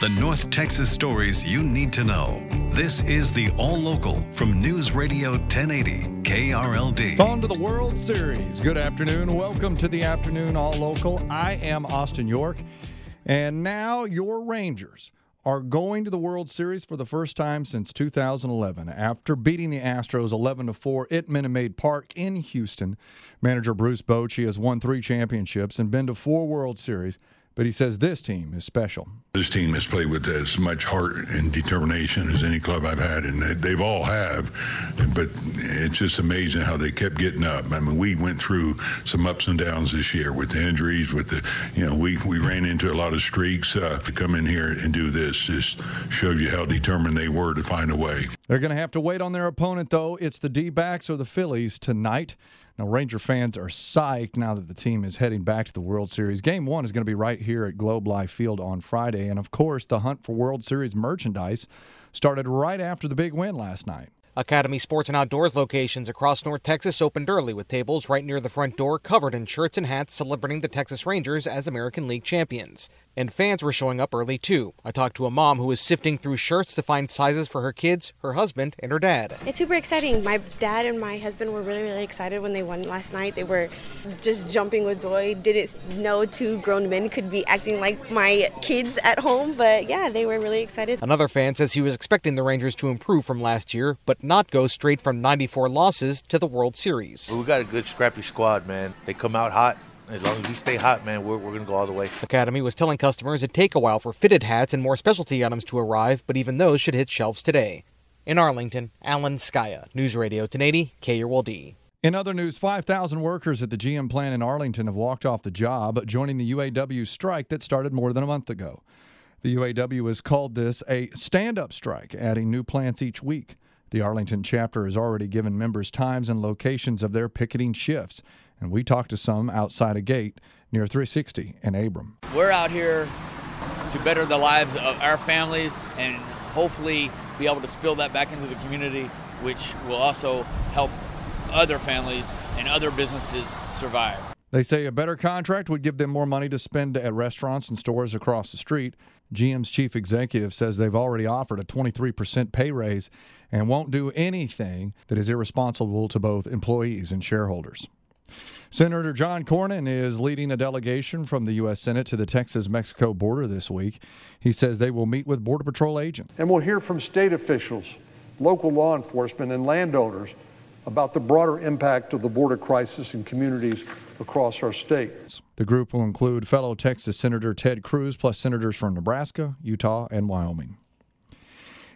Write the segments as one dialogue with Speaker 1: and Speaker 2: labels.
Speaker 1: The North Texas stories you need to know. This is the All Local from News Radio 1080 KRLD.
Speaker 2: On to the World Series. Good afternoon. Welcome to the afternoon All Local. I am Austin York. And now your Rangers are going to the World Series for the first time since 2011 after beating the Astros 11 to 4 at Minute Maid Park in Houston. Manager Bruce Bochy has won 3 championships and been to 4 World Series but he says this team is special.
Speaker 3: This team has played with as much heart and determination as any club I've had, and they've all have. But it's just amazing how they kept getting up. I mean, we went through some ups and downs this year with the injuries, with the you know we we ran into a lot of streaks. Uh, to come in here and do this just shows you how determined they were to find a way.
Speaker 2: They're going to have to wait on their opponent, though. It's the D-backs or the Phillies tonight. Now, Ranger fans are psyched now that the team is heading back to the World Series. Game one is going to be right here at Globe Life Field on Friday. And of course, the hunt for World Series merchandise started right after the big win last night.
Speaker 4: Academy Sports and Outdoors locations across North Texas opened early with tables right near the front door covered in shirts and hats celebrating the Texas Rangers as American League champions. And fans were showing up early too. I talked to a mom who was sifting through shirts to find sizes for her kids, her husband, and her dad.
Speaker 5: It's super exciting. My dad and my husband were really, really excited when they won last night. They were just jumping with joy. Didn't know two grown men could be acting like my kids at home, but yeah, they were really excited.
Speaker 4: Another fan says he was expecting the Rangers to improve from last year, but not go straight from 94 losses to the World Series.
Speaker 6: We got a good, scrappy squad, man. They come out hot as long as we stay hot, man, we're, we're going to go all the way.
Speaker 4: Academy was telling customers it'd take a while for fitted hats and more specialty items to arrive, but even those should hit shelves today. In Arlington, Alan Scaia, News Radio 1080, KRLD.
Speaker 2: In other news, 5,000 workers at the GM plant in Arlington have walked off the job, joining the UAW strike that started more than a month ago. The UAW has called this a stand up strike, adding new plants each week. The Arlington chapter has already given members times and locations of their picketing shifts, and we talked to some outside a gate near 360 in Abram.
Speaker 7: We're out here to better the lives of our families and hopefully be able to spill that back into the community, which will also help other families and other businesses survive.
Speaker 2: They say a better contract would give them more money to spend at restaurants and stores across the street. GM's chief executive says they've already offered a 23% pay raise and won't do anything that is irresponsible to both employees and shareholders. Senator John Cornyn is leading a delegation from the U.S. Senate to the Texas Mexico border this week. He says they will meet with Border Patrol agents.
Speaker 8: And we'll hear from state officials, local law enforcement, and landowners about the broader impact of the border crisis in communities across our state.
Speaker 2: The group will include fellow Texas Senator Ted Cruz, plus senators from Nebraska, Utah, and Wyoming.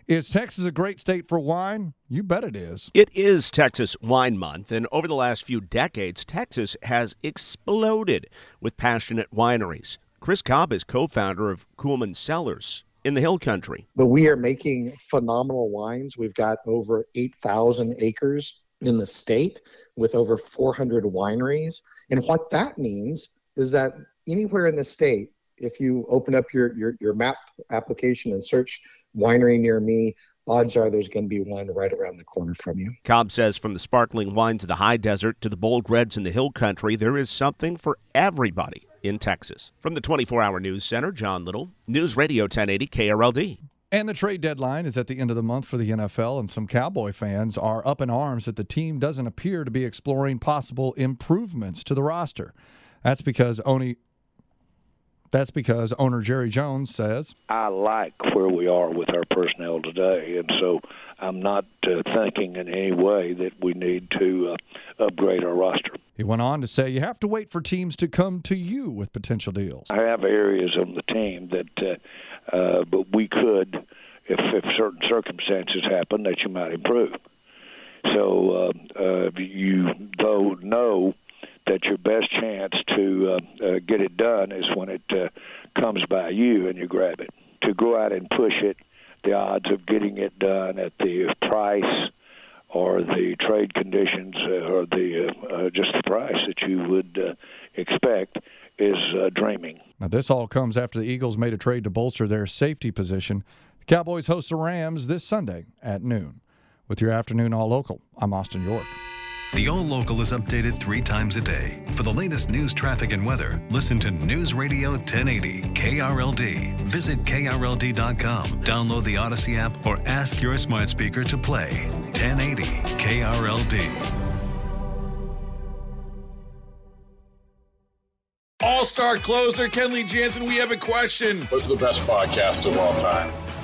Speaker 2: Is Texas a great state for wine? You bet it is.
Speaker 9: It is Texas Wine Month, and over the last few decades, Texas has exploded with passionate wineries. Chris Cobb is co founder of Kuhlman Cellars in the Hill Country.
Speaker 10: But we are making phenomenal wines. We've got over 8,000 acres in the state with over 400 wineries. And what that means is that anywhere in the state, if you open up your, your, your map application and search winery near me, odds are there's going to be one right around the corner from you.
Speaker 9: Cobb says from the sparkling wines of the high desert to the bold reds in the hill country, there is something for everybody in Texas. From the 24 hour news center, John Little, News Radio 1080 KRLD.
Speaker 2: And the trade deadline is at the end of the month for the NFL, and some Cowboy fans are up in arms that the team doesn't appear to be exploring possible improvements to the roster. That's because Oni That's because owner Jerry Jones says,
Speaker 11: I like where we are with our personnel today, and so I'm not uh, thinking in any way that we need to uh, upgrade our roster.
Speaker 2: He went on to say, You have to wait for teams to come to you with potential deals.
Speaker 11: I have areas on the team that, uh, uh, but we could, if, if certain circumstances happen, that you might improve. So uh, uh, you, though, know that your best chance to uh, uh, get it done is when it uh, comes by you and you grab it. To go out and push it, the odds of getting it done at the price or the trade conditions uh, or the uh, uh, just the price that you would uh, expect is uh, dreaming.
Speaker 2: Now, this all comes after the Eagles made a trade to bolster their safety position. The Cowboys host the Rams this Sunday at noon. With your afternoon all local, I'm Austin York.
Speaker 1: The All Local is updated three times a day. For the latest news, traffic, and weather, listen to News Radio 1080 KRLD. Visit KRLD.com, download the Audacy app, or ask your smart speaker to play 1080 KRLD.
Speaker 12: All star closer Kenley Jansen, we have a question.
Speaker 13: What's the best podcast of all time?